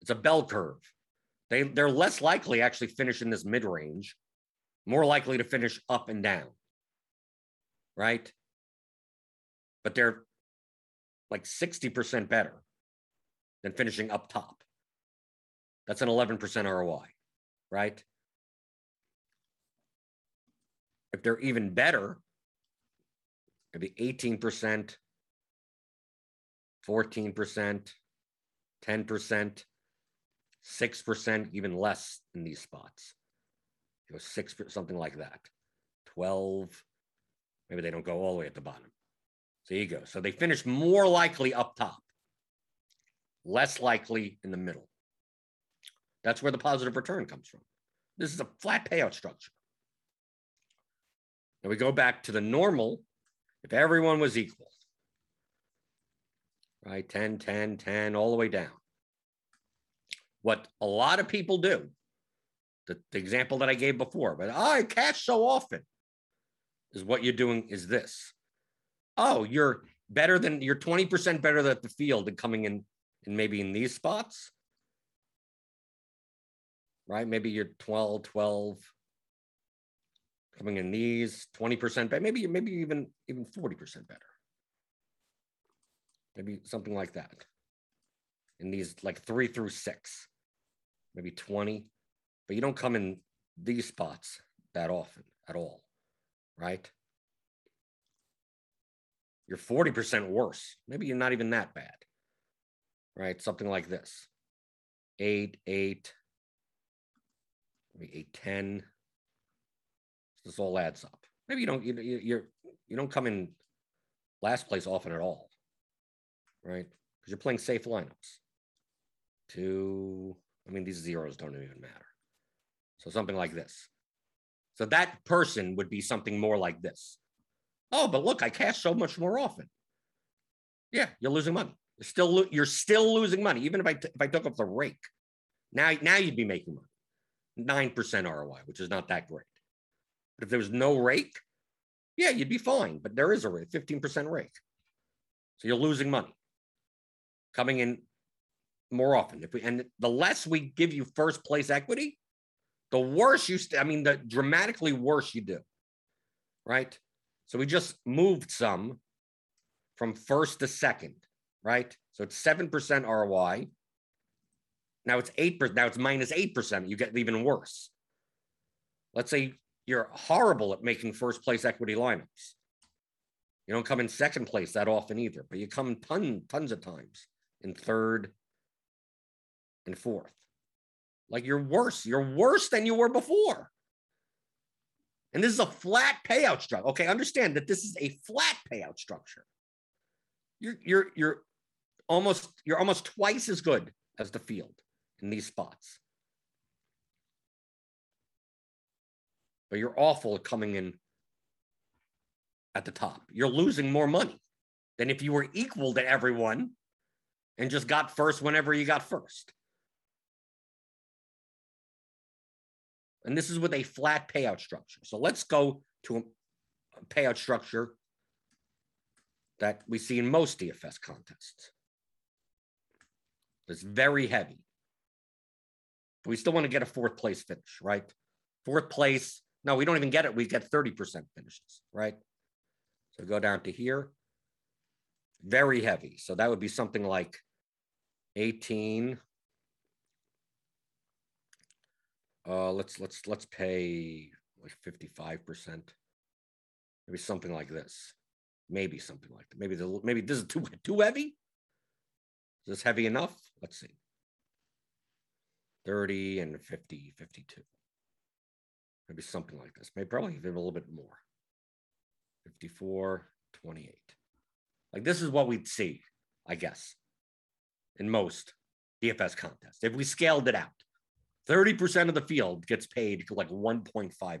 it's a bell curve. They, they're less likely actually finish in this mid range, more likely to finish up and down, right? But they're like 60% better than finishing up top. That's an 11% ROI, right? If they're even better, maybe 18%, 14%, 10%, 6%, even less in these spots. You know, six, something like that. 12, maybe they don't go all the way at the bottom. So you go. So they finish more likely up top, less likely in the middle. That's where the positive return comes from. This is a flat payout structure. Now we go back to the normal. If everyone was equal, right? 10, 10, 10, all the way down. What a lot of people do, the, the example that I gave before, but oh, I cash so often, is what you're doing is this. Oh, you're better than you're 20% better than the field and coming in and maybe in these spots. Right? Maybe you're 12, 12, coming in these 20% better, maybe maybe even even 40% better maybe something like that. In these like three through six, maybe 20, but you don't come in these spots that often at all, right? You're 40% worse. Maybe you're not even that bad, right? Something like this eight, eight, maybe eight, 10. This all adds up. Maybe you don't, you, you're, you don't come in last place often at all right? Because you're playing safe lineups. Two, I mean, these zeros don't even matter. So something like this. So that person would be something more like this. Oh, but look, I cash so much more often. Yeah, you're losing money. You're still lo- you're still losing money, even if I t- if I took up the rake. Now now you'd be making money, nine percent ROI, which is not that great. But if there was no rake, yeah, you'd be fine. But there is a rate, fifteen percent rake, so you're losing money coming in more often. If we and the less we give you first place equity, the worse you. St- I mean, the dramatically worse you do. Right. So we just moved some from first to second. Right. So it's seven percent ROI. Now it's eight percent. Now it's minus eight percent. You get even worse. Let's say you're horrible at making first place equity lineups. You don't come in second place that often either, but you come ton, tons of times in third and fourth. Like you're worse. You're worse than you were before. And this is a flat payout structure. Okay, understand that this is a flat payout structure. You're you're you're almost you're almost twice as good as the field in these spots. But you're awful at coming in at the top. You're losing more money than if you were equal to everyone and just got first whenever you got first. And this is with a flat payout structure. So let's go to a, payout structure that we see in most DFS contests. It's very heavy. But we still want to get a fourth place finish, right? Fourth place. No, we don't even get it. We get 30% finishes, right? So go down to here. Very heavy. So that would be something like 18. Uh let's let's let's pay like 55%. Maybe something like this. Maybe something like that. Maybe the maybe this is too [laughs] too heavy. Is this heavy enough? Let's see. 30 and 50, 52. Maybe something like this. Maybe probably even a little bit more. 54, 28. Like this is what we'd see, I guess, in most DFS contests. If we scaled it out, 30% of the field gets paid like 1.5x.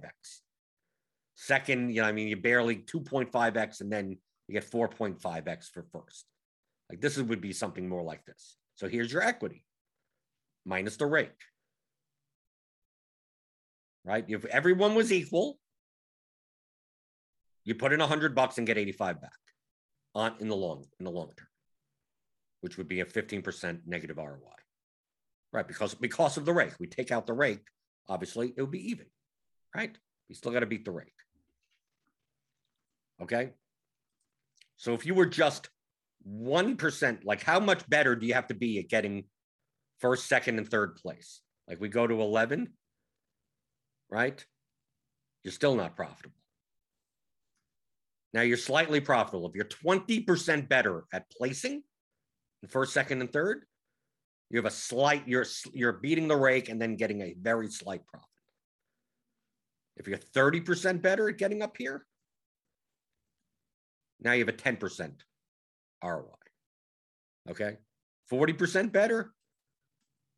Second, you know, I mean, you barely 2.5x, and then you get 4.5x for first. Like this would be something more like this. So here's your equity minus the rake. Right? If everyone was equal, you put in a hundred bucks and get 85 back on in the long in the long term, which would be a 15% negative ROI. Right? Because because of the rake. We take out the rake, obviously it would be even. Right? We still got to beat the rake. Okay. So if you were just 1%, like how much better do you have to be at getting first, second, and third place? Like we go to 11, right? You're still not profitable. Now you're slightly profitable. If you're 20% better at placing in first, second, and third, you have a slight, you're you're beating the rake and then getting a very slight profit. If you're 30% better at getting up here, now you have a 10% ROI. Okay. 40% better.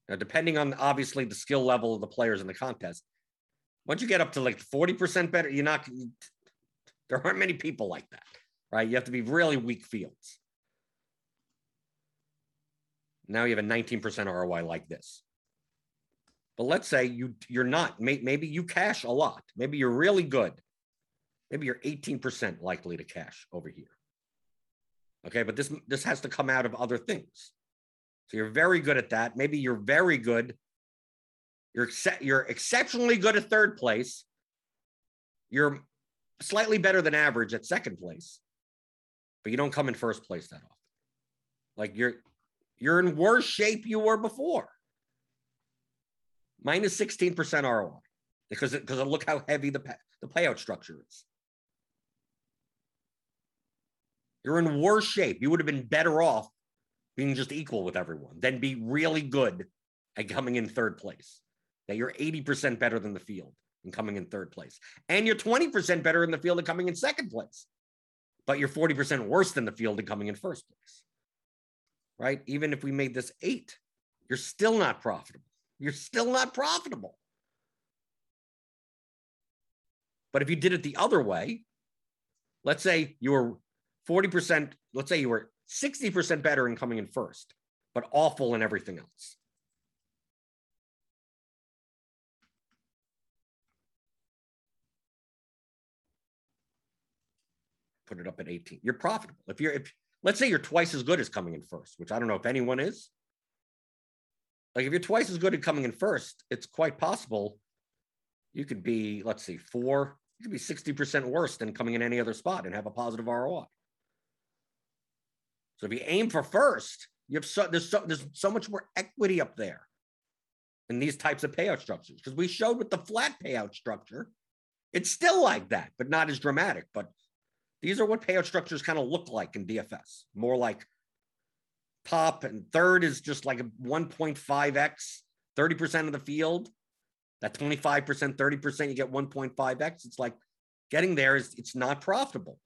Now, depending on obviously the skill level of the players in the contest, once you get up to like 40% better, you're not, there aren't many people like that, right? You have to be really weak fields. Now you have a 19% ROI like this. But let's say you you're not. Maybe you cash a lot. Maybe you're really good. Maybe you're 18% likely to cash over here. Okay, but this this has to come out of other things. So you're very good at that. Maybe you're very good. You're you're exceptionally good at third place. You're slightly better than average at second place, but you don't come in first place that often. Like you're you're in worse shape you were before. Minus 16% ROI because because look how heavy the the payout structure is. You're in worse shape. You would have been better off being just equal with everyone than be really good at coming in third place. That you're 80% better than the field and coming in third place. And you're 20% better in the field and coming in second place. But you're 40% worse than the field and coming in first place. Right? Even if we made this eight, you're still not profitable. You're still not profitable. But if you did it the other way, let's say you were 40%, let's say you were 60% better in coming in first, but awful in everything else. Put it up at 18. You're profitable. If you're, if let's say you're twice as good as coming in first, which I don't know if anyone is. Like if you're twice as good at coming in first, it's quite possible you could be, let's see, four, you could be 60% worse than coming in any other spot and have a positive ROI. So if you aim for first, you have so there's so there's so much more equity up there in these types of payout structures because we showed with the flat payout structure, it's still like that, but not as dramatic. But these are what payout structures kind of look like in DFS, more like top and third is just like a 1.5x, 30% of the field. That 25%, 30%, you get 1.5x. It's like getting there is it's not profitable.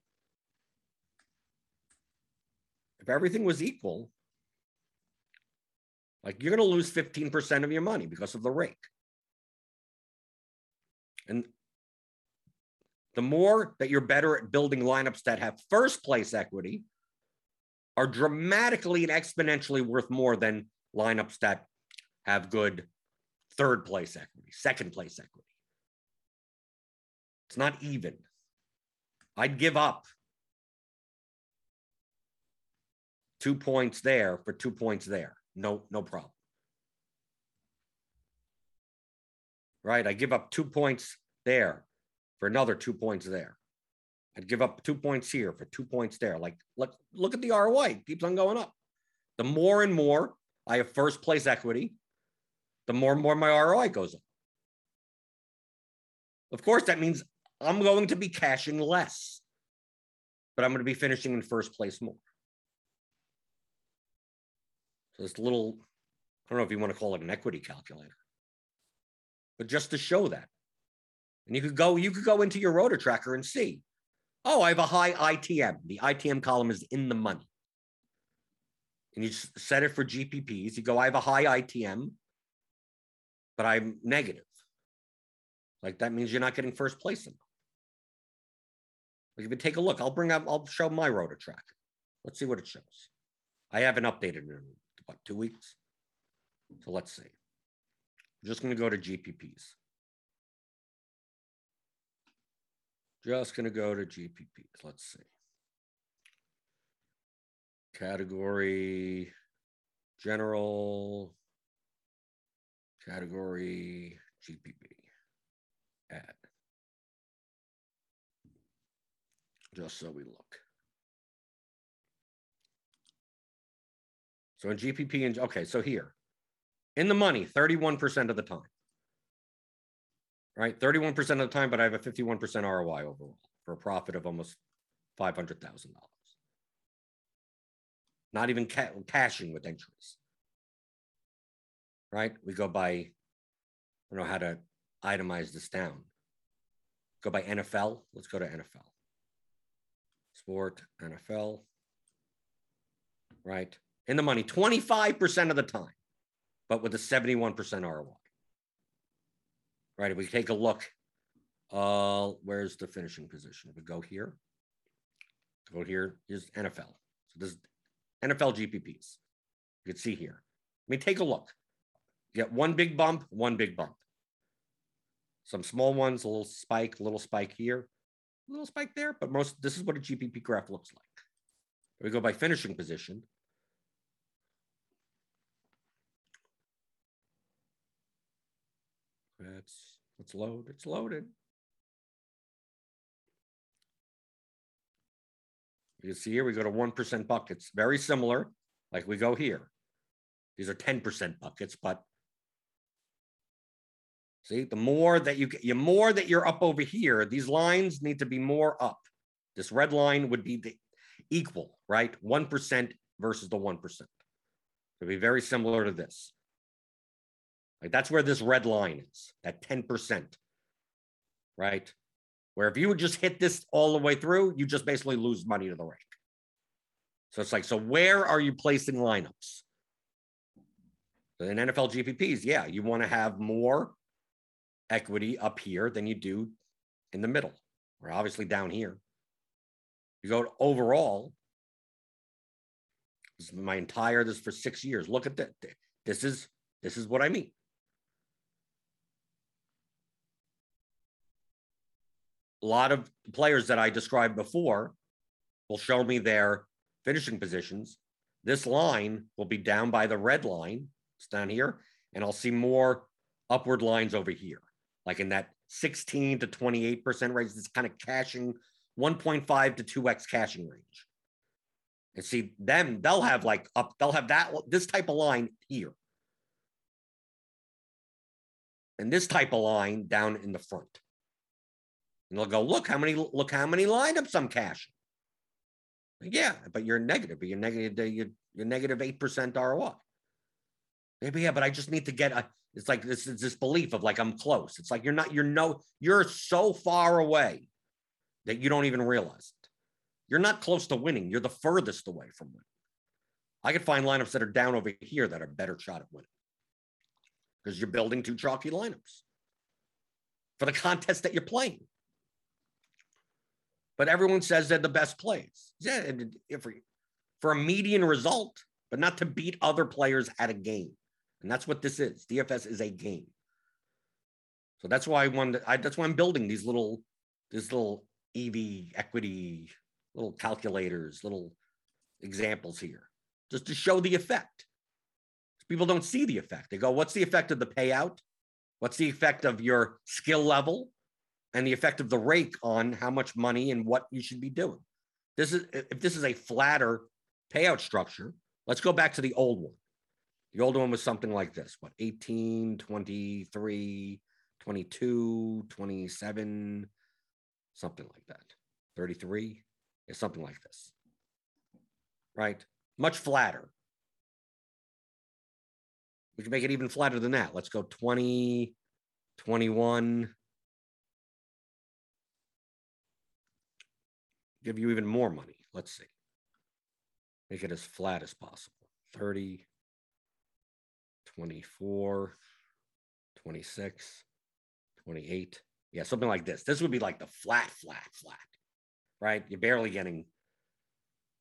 If everything was equal, like you're going to lose 15% of your money because of the rake. And the more that you're better at building lineups that have first place equity are dramatically and exponentially worth more than lineups that have good third place equity, second place equity. It's not even. I'd give up two points there for two points there. No, no problem. Right? I give up two points there for another two points there. I'd give up two points here for two points there. Like, look, look at the ROI, it keeps on going up. The more and more I have first place equity, the more and more my ROI goes up. Of course, that means I'm going to be cashing less, but I'm going to be finishing in first place more. So this little, I don't know if you want to call it an equity calculator, but just to show that. And you could go, you could go into your Roto Tracker and see, oh, I have a high ITM. The ITM column is in the money. And you set it for GPPs. You go, I have a high ITM, but I'm negative. Like that means you're not getting first place in them. Like if you take a look, I'll bring up, I'll show my Roto Tracker. Let's see what it shows. I haven't updated it in what two weeks. So let's see. I'm just going to go to GPPs. Just going to go to GPPs. Let's see. Category general, category GPP, add. Just so we look. So in GPP and okay, so here in the money, 31% of the time right? 31% of the time, but I have a 51% ROI overall for a profit of almost $500,000. Not even ca- cashing with entries, right? We go by, I don't know how to itemize this down. Go by NFL. Let's go to NFL. Sport, NFL, right? In the money 25% of the time, but with a 71% ROI right? If we take a look, uh, where's the finishing position? If we go here, go here, here's NFL. So this is NFL GPPs. You can see here. I mean, take a look. You get one big bump, one big bump. Some small ones, a little spike, a little spike here, a little spike there, but most this is what a GPP graph looks like. If we go by finishing position. That's Let's load. It's loaded. You see here we go to 1% buckets. Very similar, like we go here. These are 10% buckets, but see, the more that you get, the more that you're up over here, these lines need to be more up. This red line would be the equal, right? 1% versus the 1%. It'd be very similar to this. Like that's where this red line is, that 10%, right? Where if you would just hit this all the way through, you just basically lose money to the rake. So it's like, so where are you placing lineups? In NFL GPPs, yeah, you want to have more equity up here than you do in the middle, or obviously down here. You go to overall, this is my entire, this for six years. Look at that. This is this is what I mean. A lot of players that I described before will show me their finishing positions. This line will be down by the red line. It's down here. And I'll see more upward lines over here, like in that 16 to 28% range. This kind of cashing 1.5 to 2x cashing range. And see them, they'll have like up, they'll have that this type of line here. And this type of line down in the front. And they'll go, look how many look how many lineups I'm cashing. Yeah, but you're negative, but you're negative, uh, you're, you're negative eight percent ROI. Maybe yeah, but I just need to get a. It's like this is this belief of like I'm close. It's like you're not. You're no. You're so far away that you don't even realize it. You're not close to winning. You're the furthest away from winning. I could find lineups that are down over here that are better shot at winning because you're building too chalky lineups for the [laughs] contest that you're playing. But everyone says they're the best plays. Yeah, for, for a median result, but not to beat other players at a game. And that's what this is. DFS is a game. So that's why I wanted. I, that's why I'm building these little, these little EV equity, little calculators, little examples here, just to show the effect. People don't see the effect. They go, "What's the effect of the payout? What's the effect of your skill level, and the effect of the rake on how much money and what you should be doing?" This is if this is a flatter payout structure. Let's go back to the old one. The old one was something like this: what 18, 23, 22, 27, something like that. 33 is something like this. Right? Much flatter. We can make it even flatter than that. Let's go 20, 21. Give you even more money. Let's see. Make it as flat as possible. 30, 24, 26, 28. Yeah, something like this. This would be like the flat, flat, flat, right? You're barely getting,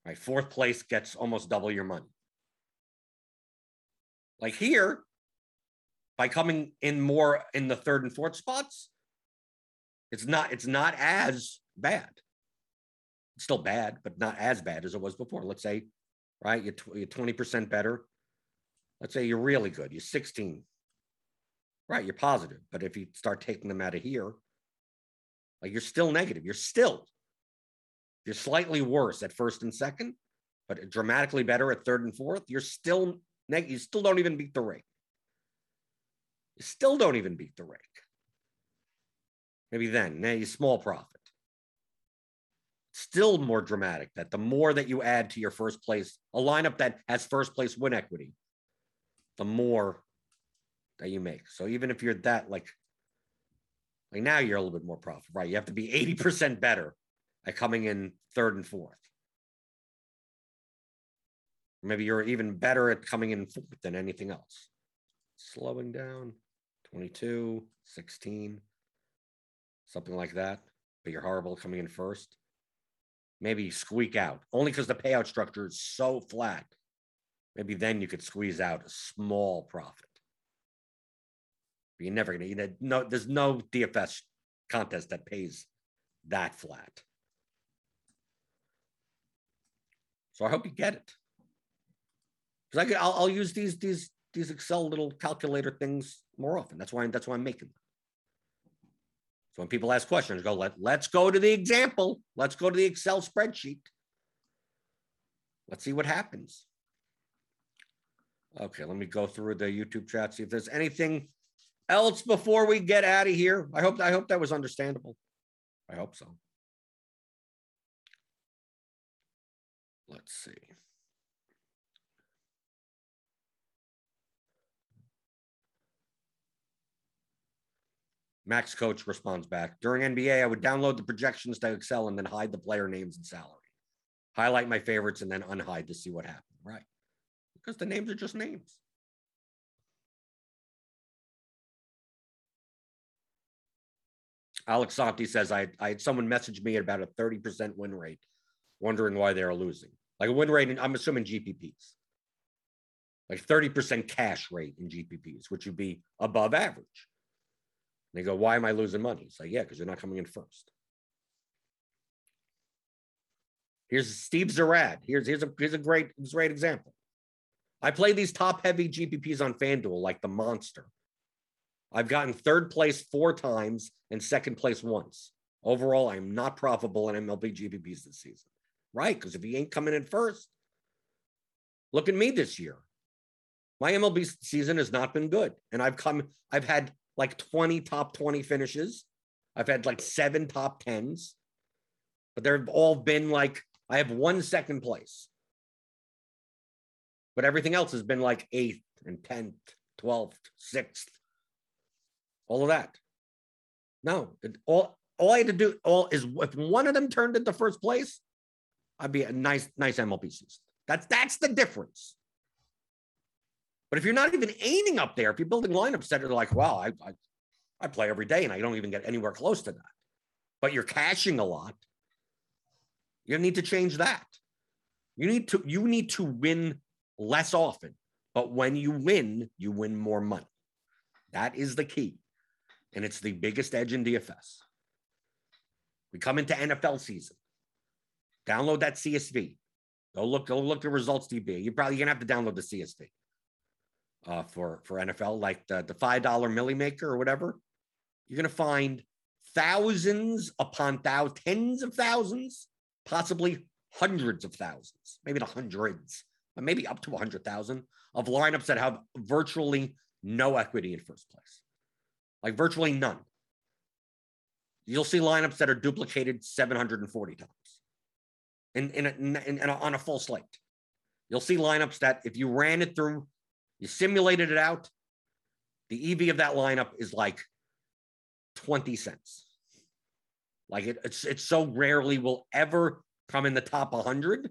right? Fourth place gets almost double your money. Like here, by coming in more in the third and fourth spots, it's not it's not as bad. Still bad, but not as bad as it was before. Let's say, right? You're, you're 20% better. Let's say you're really good. You're 16, Right, you're positive. But if you start taking them out of here, like you're still negative. You're still, you're slightly worse at first and second, but dramatically better at third and fourth. You're still negative. You still don't even beat the rake. You still don't even beat the rake. Maybe then, now you small profit. Still more dramatic that the more that you add to your first place, a lineup that has first place win equity, the more that you make. So even if you're that like like now you're a little bit more profitable, right? You have to be 80% better at coming in third and fourth. Maybe you're even better at coming in fourth than anything else. Slowing down 22, 16, something like that. But you're horrible coming in first. Maybe squeak out only because the payout structure is so flat. Maybe then you could squeeze out a small profit. But you're never going to, you know, no, there's no DFS contest that pays that flat. So I hope you get it. Because I could, I'll, I'll use these these these Excel little calculator things more often. That's why that's why I'm making them. So when people ask questions, go let let's go to the example. Let's go to the Excel spreadsheet. Let's see what happens. Okay, let me go through the YouTube chat, see if there's anything else before we get out of here? I hope I hope that was understandable. I hope so. Let's see. Max Coach responds back. During NBA, I would download the projections to Excel and then hide the player names and salary. Highlight my favorites and then unhide to see what happened. Right. Because the names are just names. Alex Santi says I, I had someone message me at about a 30% win rate, wondering why they're losing. Like a win rate, I'm assuming GPPs, like 30% cash rate in GPPs, which would be above average. They go, why am I losing money? It's like, yeah, because you're not coming in first. Here's Steve Zarad. Here's here's a here's a great great example. I play these top heavy GPPs on FanDuel like the monster. I've gotten third place four times and second place once. Overall, I'm not profitable in MLB GPPs this season. Right? Because if he ain't coming in first, look at me this year. My MLB season has not been good. And I've come, I've had like 20 top 20 finishes. I've had like seven top 10s, but they've all been like, I have one second place. But everything else has been like eighth and 10th, 12th, sixth, all of that. No, it, all all I had to do all is if one of them turned into first place, I'd be a nice, nice MLB season. That's that's the difference. But if you're not even aiming up there, if you're building lineups that are like, well, I, I, I play every day and I don't even get anywhere close to that, but you're cashing a lot, you need to change that. You need to you need to win less often, but when you win, you win more money. That is the key, and it's the biggest edge in DFS. We come into NFL season. Download that CSV. Go look. Go look at ResultsDB. You're probably gonna have to download the CSV uh, for for NFL, like the the five dollar Milly Maker or whatever. You're gonna find thousands upon thousands, tens of thousands, possibly hundreds of thousands, maybe the hundreds, maybe up to a hundred thousand of lineups that have virtually no equity in first place, like virtually none. You'll see lineups that are duplicated 740 times in, in, a, in, in a, on a full slate. You'll see lineups that if you ran it through, you simulated it out, the EV of that lineup is like 20 cents. Like it, it's it's so rarely will ever come in the top 100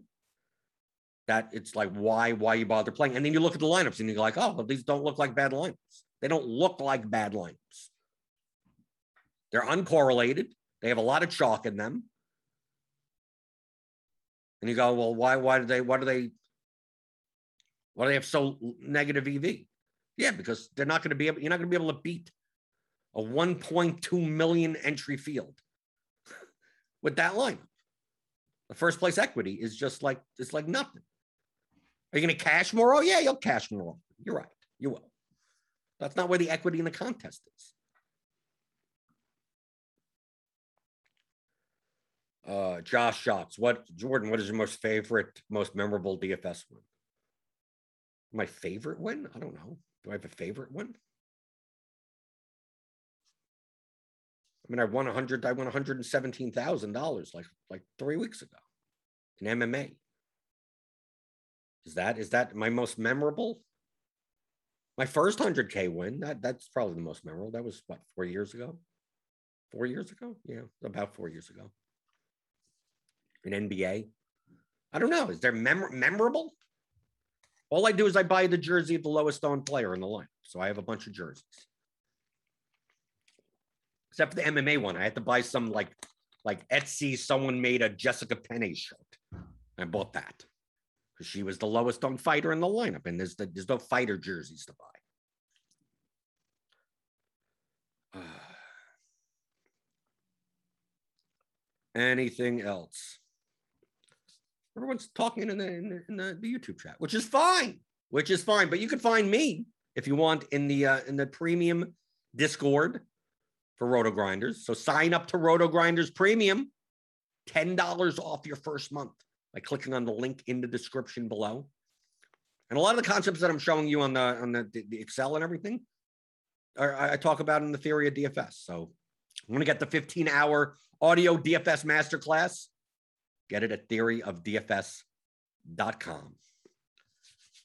that it's like why why you bother playing? And then you look at the lineups and you're like, oh, these don't look like bad lineups. They don't look like bad lineups. They're uncorrelated. They have a lot of chalk in them. And you go, well, why, why do they, why do they, why do they have so negative EV? Yeah, because they're not going to be able, you're not going to be able to beat a 1.2 million entry field [laughs] with that lineup. The first place equity is just like, it's like nothing. Are you going to cash more? Oh, yeah, you'll cash more. You're right. You will. That's not where the equity in the contest is. Uh, Josh Shots. What Jordan? What is your most favorite, most memorable DFS win? My favorite win? I don't know. Do I have a favorite one? I mean, I won 100. I won 117 thousand dollars like like three weeks ago in MMA. Is that is that my most memorable? My first 100k win. That that's probably the most memorable. That was what four years ago. Four years ago, yeah, about four years ago an NBA? I don't know. Is there mem- memorable? All I do is I buy the jersey of the lowest owned player in the line. So I have a bunch of jerseys. Except for the MMA one. I had to buy some like like Etsy, someone made a Jessica Penne shirt. I bought that because she was the lowest owned fighter in the lineup, and there's the, there's no fighter jerseys to buy. [sighs] Anything else? Everyone's talking in the, in the, in the, YouTube chat, which is fine, which is fine. But you can find me if you want in the uh, in the premium Discord for RotoGrinders. So sign up to RotoGrinders Premium, ten dollars off your first month by clicking on the link in the description below. And a lot of the concepts that I'm showing you on the on the, the Excel and everything, are, I talk about in the theory of DFS. So I'm going to get the 15 hour audio DFS masterclass Get it at theoryofdfs.com.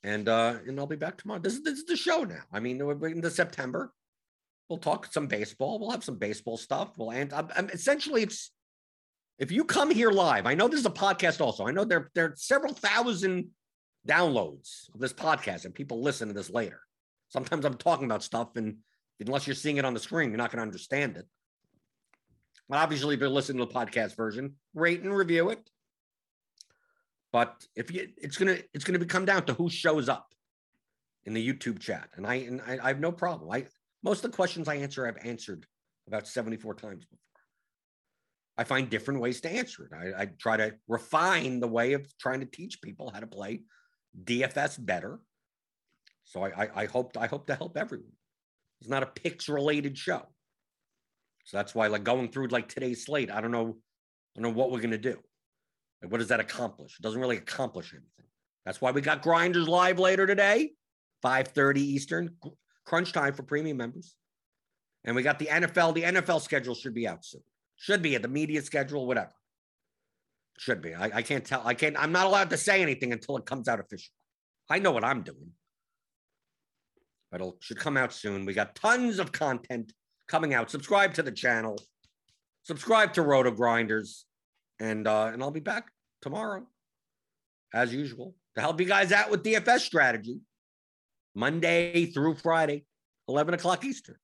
And uh, and I'll be back tomorrow. This is this is the show now. I mean, we're into September. We'll talk some baseball. We'll have some baseball stuff. We'll and I'm, I'm, essentially it's if you come here live. I know this is a podcast. Also, I know there there are several thousand downloads of this podcast, and people listen to this later. Sometimes I'm talking about stuff, and unless you're seeing it on the screen, you're not going to understand it. But obviously, if you're listening to the podcast version, rate and review it. But if you, it's gonna, it's gonna come down to who shows up in the YouTube chat, and I, and I, I have no problem. I most of the questions I answer, I've answered about 74 times before. I find different ways to answer it. I, I try to refine the way of trying to teach people how to play DFS better. So I, I, I hope I hope to help everyone. It's not a picks related show. So that's why, like going through like today's slate, I don't know, I don't know what we're gonna do. Like, what does that accomplish? It doesn't really accomplish anything. That's why we got Grinders live later today, 5:30 Eastern, crunch time for premium members. And we got the NFL. The NFL schedule should be out soon. Should be at the media schedule, whatever. Should be. I, I can't tell. I can't. I'm not allowed to say anything until it comes out official. I know what I'm doing. But it should come out soon. We got tons of content coming out. Subscribe to the channel. subscribe to RotoGrinders, and uh, and I'll be back tomorrow, as usual, to help you guys out with DFS strategy, Monday through Friday, 11 o'clock Eastern,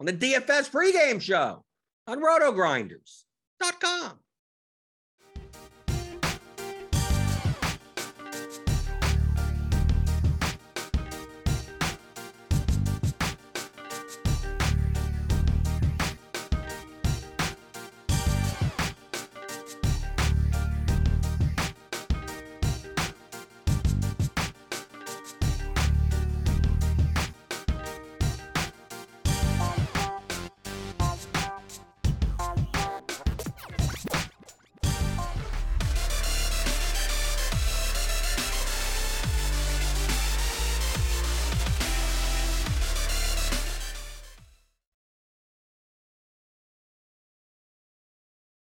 on the DFS pregame show on RotoGrinders.com.